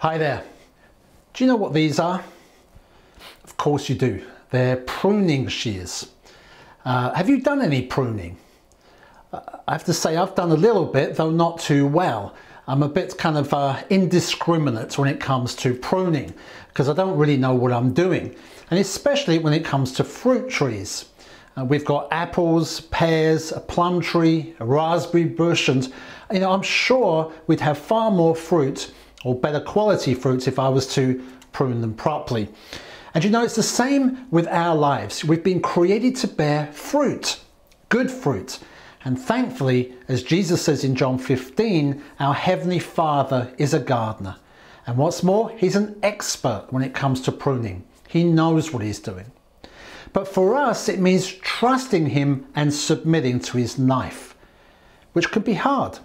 Hi there. Do you know what these are? Of course you do. They're pruning shears. Uh, have you done any pruning? Uh, I have to say I've done a little bit, though not too well. I'm a bit kind of uh, indiscriminate when it comes to pruning because I don't really know what I'm doing. And especially when it comes to fruit trees. Uh, we've got apples, pears, a plum tree, a raspberry bush, and you know, I'm sure we'd have far more fruit or better quality fruits if I was to prune them properly. And you know, it's the same with our lives. We've been created to bear fruit, good fruit. And thankfully, as Jesus says in John 15, our Heavenly Father is a gardener. And what's more, He's an expert when it comes to pruning. He knows what He's doing. But for us, it means trusting Him and submitting to His knife, which can be hard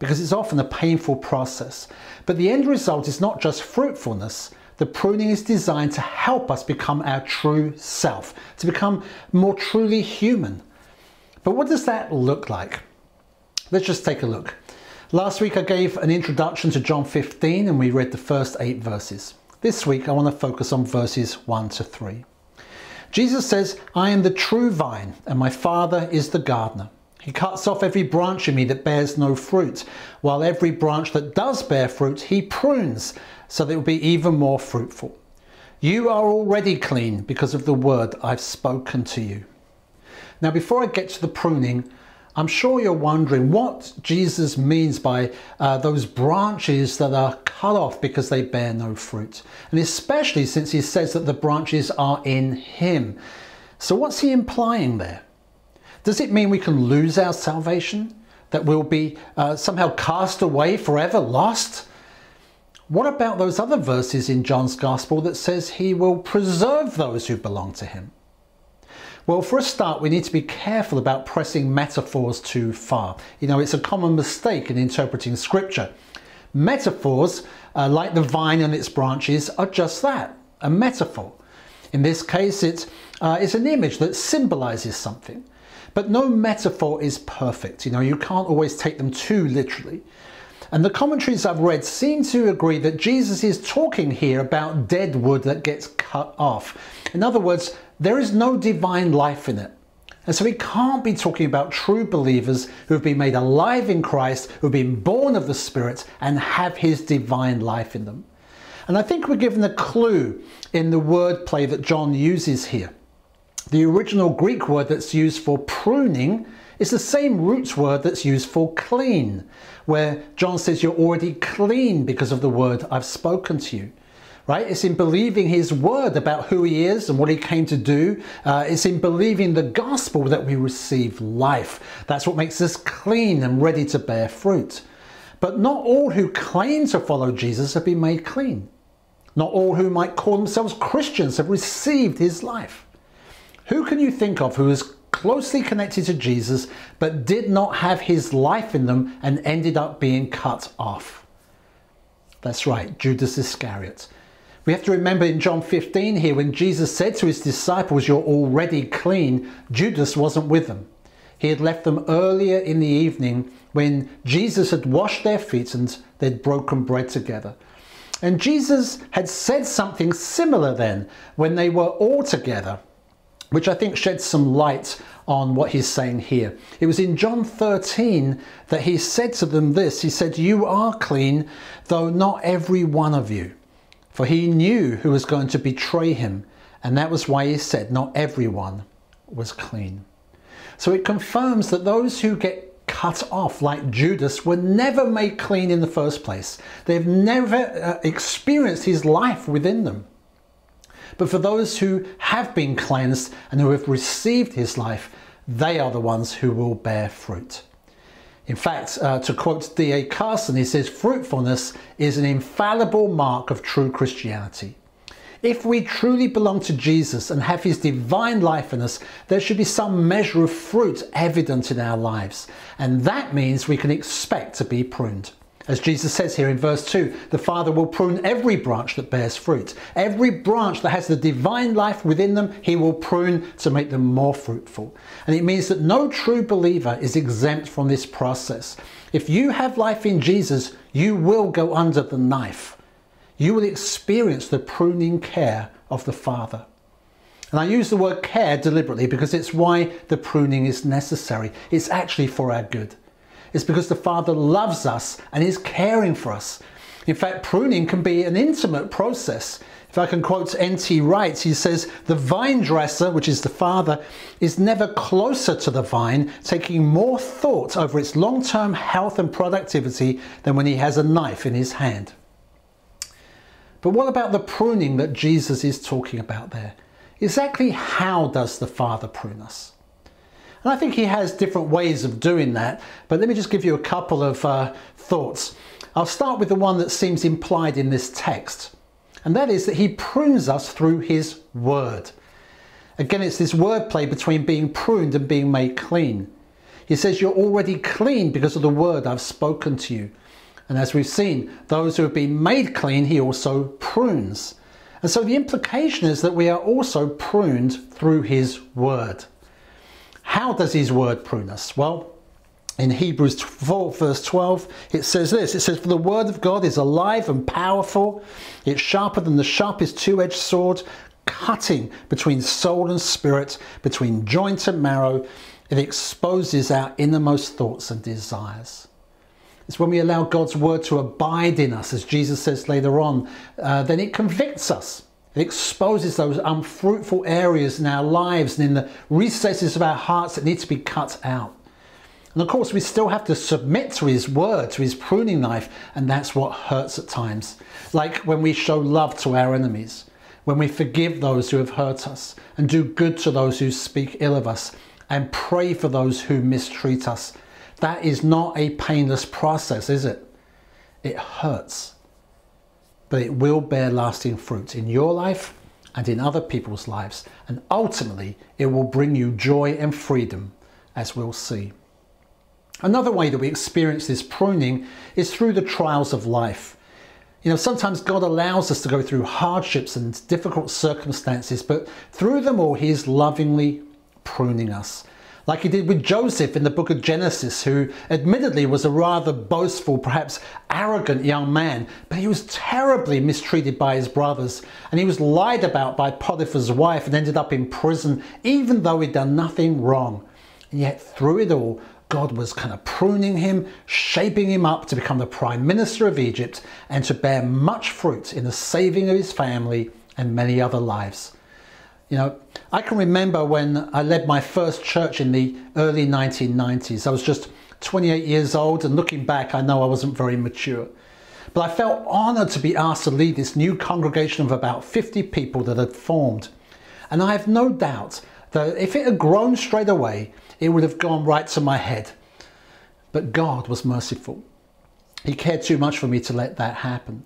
because it's often a painful process. But the end result is not just fruitfulness. The pruning is designed to help us become our true self, to become more truly human. But what does that look like? Let's just take a look. Last week I gave an introduction to John 15 and we read the first eight verses. This week I want to focus on verses 1 to 3. Jesus says, I am the true vine and my Father is the gardener. He cuts off every branch in me that bears no fruit, while every branch that does bear fruit, he prunes so that it will be even more fruitful. You are already clean because of the word I've spoken to you. Now, before I get to the pruning, I'm sure you're wondering what Jesus means by uh, those branches that are cut off because they bear no fruit. And especially since he says that the branches are in him. So, what's he implying there? Does it mean we can lose our salvation? That we'll be uh, somehow cast away, forever lost? What about those other verses in John's Gospel that says he will preserve those who belong to him? Well, for a start, we need to be careful about pressing metaphors too far. You know, it's a common mistake in interpreting scripture. Metaphors, uh, like the vine and its branches, are just that a metaphor. In this case, it's, uh, it's an image that symbolizes something. But no metaphor is perfect. You know, you can't always take them too literally. And the commentaries I've read seem to agree that Jesus is talking here about dead wood that gets cut off. In other words, there is no divine life in it. And so he can't be talking about true believers who have been made alive in Christ, who have been born of the Spirit and have his divine life in them. And I think we're given a clue in the wordplay that John uses here. The original Greek word that's used for pruning is the same roots word that's used for clean, where John says you're already clean because of the word I've spoken to you. Right? It's in believing his word about who he is and what he came to do. Uh, it's in believing the gospel that we receive life. That's what makes us clean and ready to bear fruit. But not all who claim to follow Jesus have been made clean. Not all who might call themselves Christians have received his life. Who can you think of who is closely connected to Jesus but did not have his life in them and ended up being cut off? That's right, Judas Iscariot. We have to remember in John 15 here when Jesus said to his disciples, You're already clean, Judas wasn't with them. He had left them earlier in the evening when Jesus had washed their feet and they'd broken bread together. And Jesus had said something similar then when they were all together which I think sheds some light on what he's saying here. It was in John 13 that he said to them this He said, You are clean, though not every one of you. For he knew who was going to betray him, and that was why he said, Not everyone was clean. So it confirms that those who get cut off, like Judas, were never made clean in the first place. They've never uh, experienced his life within them. But for those who have been cleansed and who have received his life, they are the ones who will bear fruit. In fact, uh, to quote D.A. Carson, he says, fruitfulness is an infallible mark of true Christianity. If we truly belong to Jesus and have his divine life in us, there should be some measure of fruit evident in our lives. And that means we can expect to be pruned. As Jesus says here in verse 2, the Father will prune every branch that bears fruit. Every branch that has the divine life within them, He will prune to make them more fruitful. And it means that no true believer is exempt from this process. If you have life in Jesus, you will go under the knife. you will experience the pruning care of the Father. And I use the word care deliberately because it's why the pruning is necessary. It's actually for our good. It's because the Father loves us and is caring for us. In fact, pruning can be an intimate process. If I can quote N.T. Wright, he says, The vine dresser, which is the Father, is never closer to the vine, taking more thought over its long term health and productivity than when he has a knife in his hand. But what about the pruning that Jesus is talking about there? Exactly how does the Father prune us? And I think he has different ways of doing that, but let me just give you a couple of uh, thoughts. I'll start with the one that seems implied in this text, and that is that he prunes us through his word. Again, it's this wordplay between being pruned and being made clean. He says, You're already clean because of the word I've spoken to you. And as we've seen, those who have been made clean, he also prunes. And so the implication is that we are also pruned through his word. How does his word prune us? Well, in Hebrews 4, verse 12, it says this It says, For the word of God is alive and powerful, it's sharper than the sharpest two edged sword, cutting between soul and spirit, between joint and marrow. It exposes our innermost thoughts and desires. It's when we allow God's word to abide in us, as Jesus says later on, uh, then it convicts us. It exposes those unfruitful areas in our lives and in the recesses of our hearts that need to be cut out. And of course, we still have to submit to His word, to His pruning knife, and that's what hurts at times. Like when we show love to our enemies, when we forgive those who have hurt us, and do good to those who speak ill of us, and pray for those who mistreat us that is not a painless process, is it? It hurts, but it will bear lasting fruit in your life and in other people's lives. And ultimately, it will bring you joy and freedom, as we'll see. Another way that we experience this pruning is through the trials of life. You know, sometimes God allows us to go through hardships and difficult circumstances, but through them all, He is lovingly pruning us like he did with Joseph in the book of Genesis, who admittedly was a rather boastful, perhaps arrogant young man, but he was terribly mistreated by his brothers, and he was lied about by Potiphar's wife and ended up in prison, even though he'd done nothing wrong. And yet, through it all, God was kind of pruning him, shaping him up to become the prime minister of Egypt and to bear much fruit in the saving of his family and many other lives. You know, I can remember when I led my first church in the early 1990s. I was just 28 years old, and looking back, I know I wasn't very mature. But I felt honored to be asked to lead this new congregation of about 50 people that had formed. And I have no doubt that if it had grown straight away, it would have gone right to my head. But God was merciful. He cared too much for me to let that happen.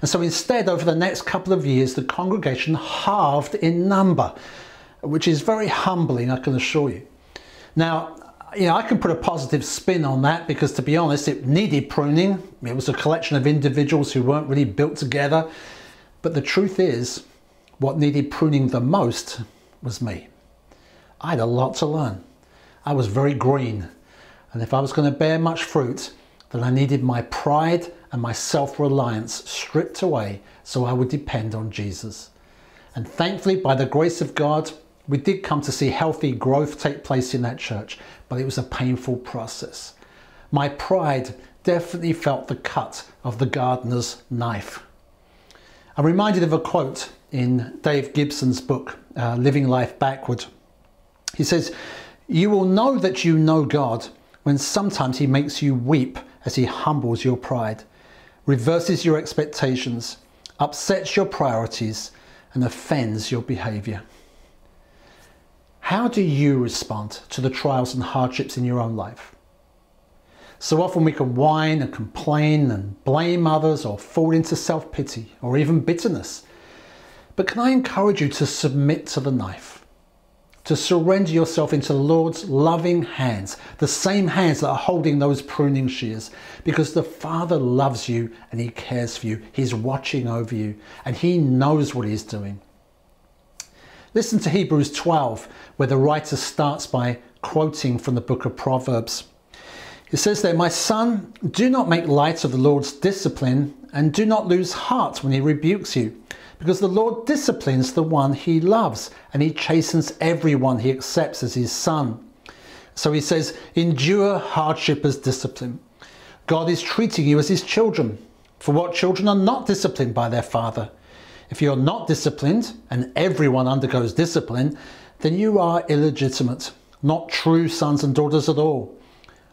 And so instead, over the next couple of years, the congregation halved in number, which is very humbling, I can assure you. Now, you know, I can put a positive spin on that because, to be honest, it needed pruning. It was a collection of individuals who weren't really built together. But the truth is, what needed pruning the most was me. I had a lot to learn. I was very green. And if I was going to bear much fruit, then I needed my pride and my self reliance stripped away so I would depend on Jesus. And thankfully, by the grace of God, we did come to see healthy growth take place in that church, but it was a painful process. My pride definitely felt the cut of the gardener's knife. I'm reminded of a quote in Dave Gibson's book, uh, Living Life Backward. He says, You will know that you know God when sometimes He makes you weep as He humbles your pride reverses your expectations, upsets your priorities, and offends your behavior. How do you respond to the trials and hardships in your own life? So often we can whine and complain and blame others or fall into self pity or even bitterness. But can I encourage you to submit to the knife? to surrender yourself into the Lord's loving hands, the same hands that are holding those pruning shears, because the Father loves you and He cares for you. He's watching over you and He knows what He's doing. Listen to Hebrews 12, where the writer starts by quoting from the book of Proverbs. It says there, My son, do not make light of the Lord's discipline, and do not lose heart when he rebukes you, because the Lord disciplines the one he loves, and he chastens everyone he accepts as his son. So he says, Endure hardship as discipline. God is treating you as his children. For what children are not disciplined by their father? If you're not disciplined, and everyone undergoes discipline, then you are illegitimate, not true sons and daughters at all.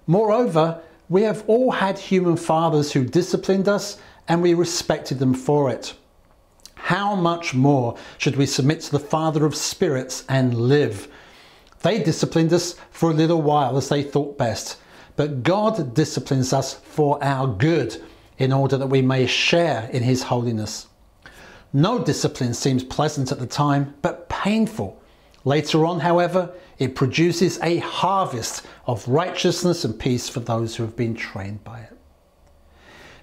Moreover, we have all had human fathers who disciplined us and we respected them for it. How much more should we submit to the Father of spirits and live? They disciplined us for a little while as they thought best, but God disciplines us for our good in order that we may share in His holiness. No discipline seems pleasant at the time, but painful. Later on, however, it produces a harvest of righteousness and peace for those who have been trained by it.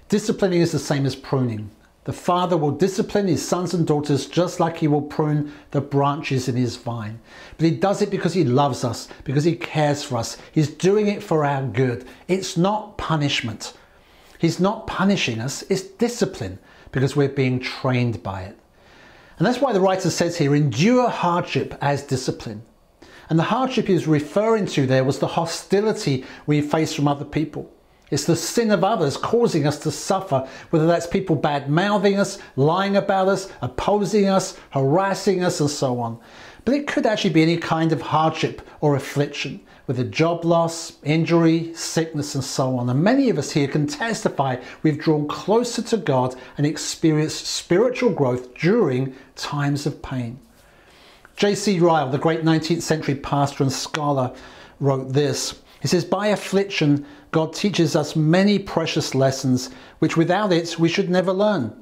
Disciplining is the same as pruning. The father will discipline his sons and daughters just like he will prune the branches in his vine. But he does it because he loves us, because he cares for us. He's doing it for our good. It's not punishment. He's not punishing us, it's discipline because we're being trained by it. And that's why the writer says here, endure hardship as discipline. And the hardship he was referring to there was the hostility we face from other people. It's the sin of others causing us to suffer, whether that's people bad mouthing us, lying about us, opposing us, harassing us, and so on. But it could actually be any kind of hardship or affliction, with a job loss, injury, sickness, and so on. And many of us here can testify we've drawn closer to God and experienced spiritual growth during times of pain. J.C. Ryle, the great 19th century pastor and scholar, wrote this. He says, By affliction, God teaches us many precious lessons which without it we should never learn.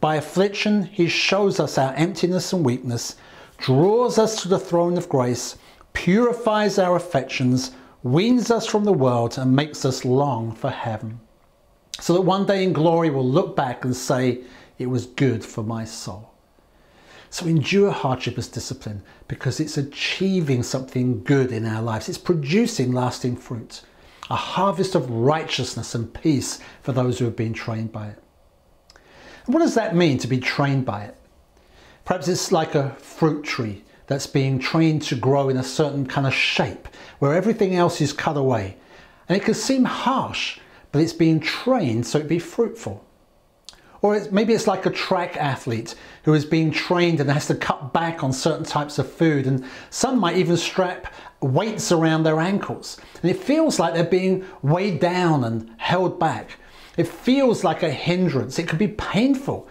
By affliction, He shows us our emptiness and weakness, draws us to the throne of grace, purifies our affections, weans us from the world, and makes us long for heaven. So that one day in glory we'll look back and say, It was good for my soul. So endure hardship as discipline because it's achieving something good in our lives. It's producing lasting fruit, a harvest of righteousness and peace for those who have been trained by it. And what does that mean to be trained by it? Perhaps it's like a fruit tree that's being trained to grow in a certain kind of shape where everything else is cut away. And it can seem harsh, but it's being trained so it be fruitful. Or it's, maybe it's like a track athlete who is being trained and has to cut back on certain types of food. And some might even strap weights around their ankles. And it feels like they're being weighed down and held back. It feels like a hindrance. It could be painful,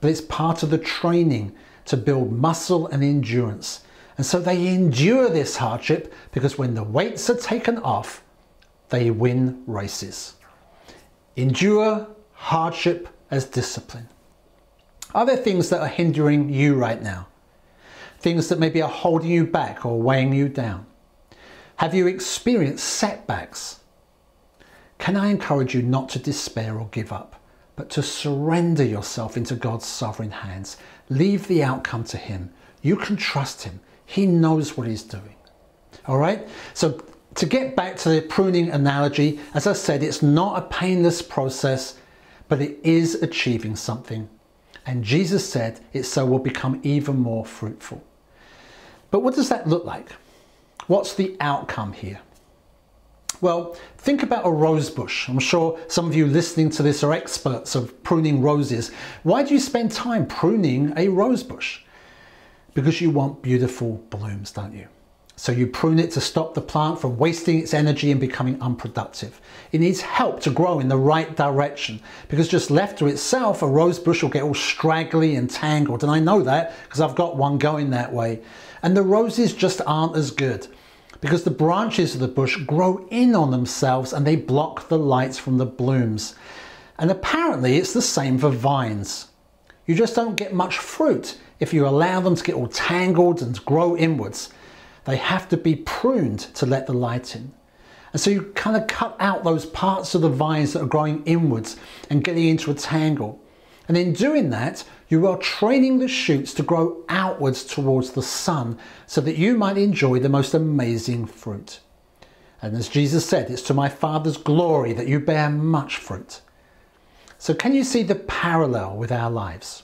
but it's part of the training to build muscle and endurance. And so they endure this hardship because when the weights are taken off, they win races. Endure hardship as discipline? Are there things that are hindering you right now? Things that maybe are holding you back or weighing you down? Have you experienced setbacks? Can I encourage you not to despair or give up, but to surrender yourself into God's sovereign hands? Leave the outcome to Him. You can trust Him. He knows what He's doing. All right? So, to get back to the pruning analogy, as I said, it's not a painless process but it is achieving something. And Jesus said it so will become even more fruitful. But what does that look like? What's the outcome here? Well, think about a rose bush. I'm sure some of you listening to this are experts of pruning roses. Why do you spend time pruning a rose bush? Because you want beautiful blooms, don't you? So you prune it to stop the plant from wasting its energy and becoming unproductive. It needs help to grow in the right direction because just left to itself, a rose bush will get all straggly and tangled. And I know that because I've got one going that way. And the roses just aren't as good because the branches of the bush grow in on themselves and they block the light from the blooms. And apparently it's the same for vines. You just don't get much fruit if you allow them to get all tangled and grow inwards. They have to be pruned to let the light in. And so you kind of cut out those parts of the vines that are growing inwards and getting into a tangle. And in doing that, you are training the shoots to grow outwards towards the sun so that you might enjoy the most amazing fruit. And as Jesus said, it's to my Father's glory that you bear much fruit. So, can you see the parallel with our lives?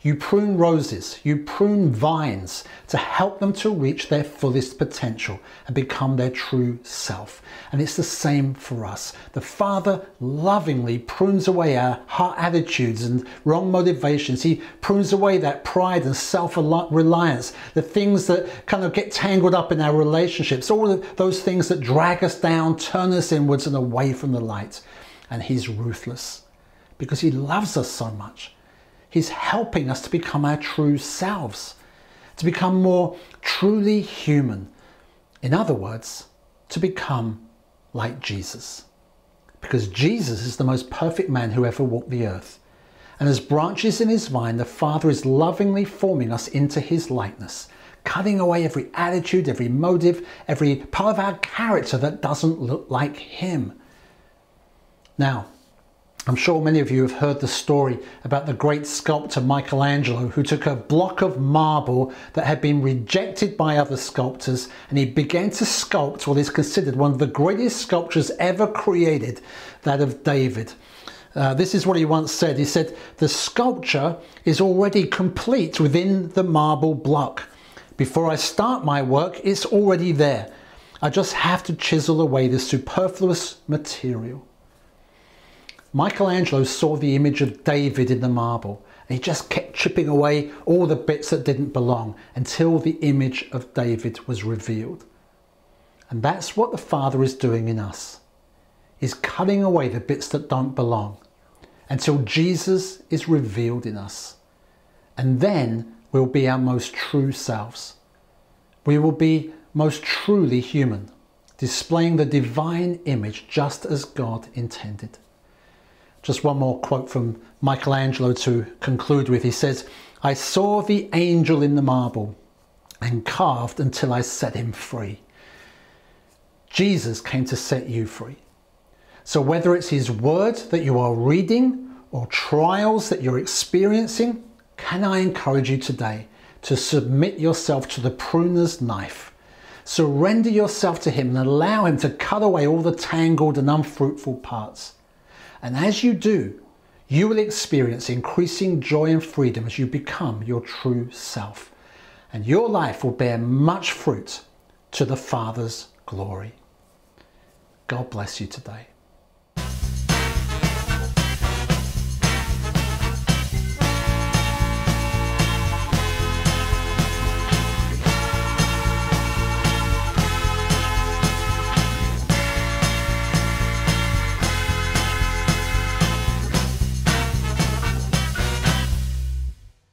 You prune roses, you prune vines to help them to reach their fullest potential and become their true self. And it's the same for us. The Father lovingly prunes away our heart attitudes and wrong motivations. He prunes away that pride and self reliance, the things that kind of get tangled up in our relationships, all of those things that drag us down, turn us inwards and away from the light. And He's ruthless because He loves us so much. He's helping us to become our true selves, to become more truly human. In other words, to become like Jesus. Because Jesus is the most perfect man who ever walked the earth. And as branches in his vine, the Father is lovingly forming us into his likeness, cutting away every attitude, every motive, every part of our character that doesn't look like him. Now, I'm sure many of you have heard the story about the great sculptor Michelangelo who took a block of marble that had been rejected by other sculptors and he began to sculpt what is considered one of the greatest sculptures ever created, that of David. Uh, this is what he once said. He said, The sculpture is already complete within the marble block. Before I start my work, it's already there. I just have to chisel away the superfluous material. Michelangelo saw the image of David in the marble and he just kept chipping away all the bits that didn't belong until the image of David was revealed. And that's what the Father is doing in us. He's cutting away the bits that don't belong until Jesus is revealed in us. And then we'll be our most true selves. We will be most truly human, displaying the divine image just as God intended. Just one more quote from Michelangelo to conclude with. He says, I saw the angel in the marble and carved until I set him free. Jesus came to set you free. So whether it's his word that you are reading or trials that you're experiencing, can I encourage you today to submit yourself to the pruner's knife? Surrender yourself to him and allow him to cut away all the tangled and unfruitful parts. And as you do, you will experience increasing joy and freedom as you become your true self. And your life will bear much fruit to the Father's glory. God bless you today.